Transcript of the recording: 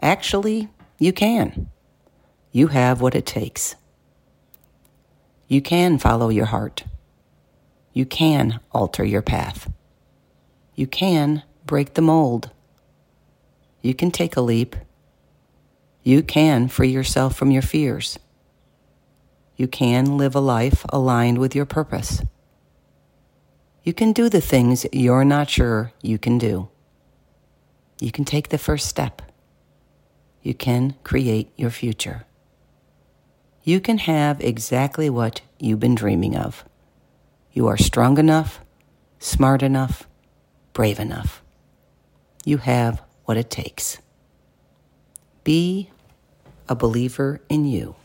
Actually, you can. You have what it takes. You can follow your heart. You can alter your path. You can break the mold. You can take a leap. You can free yourself from your fears. You can live a life aligned with your purpose. You can do the things you're not sure you can do. You can take the first step. You can create your future. You can have exactly what you've been dreaming of. You are strong enough, smart enough, brave enough. You have what it takes. Be a believer in you.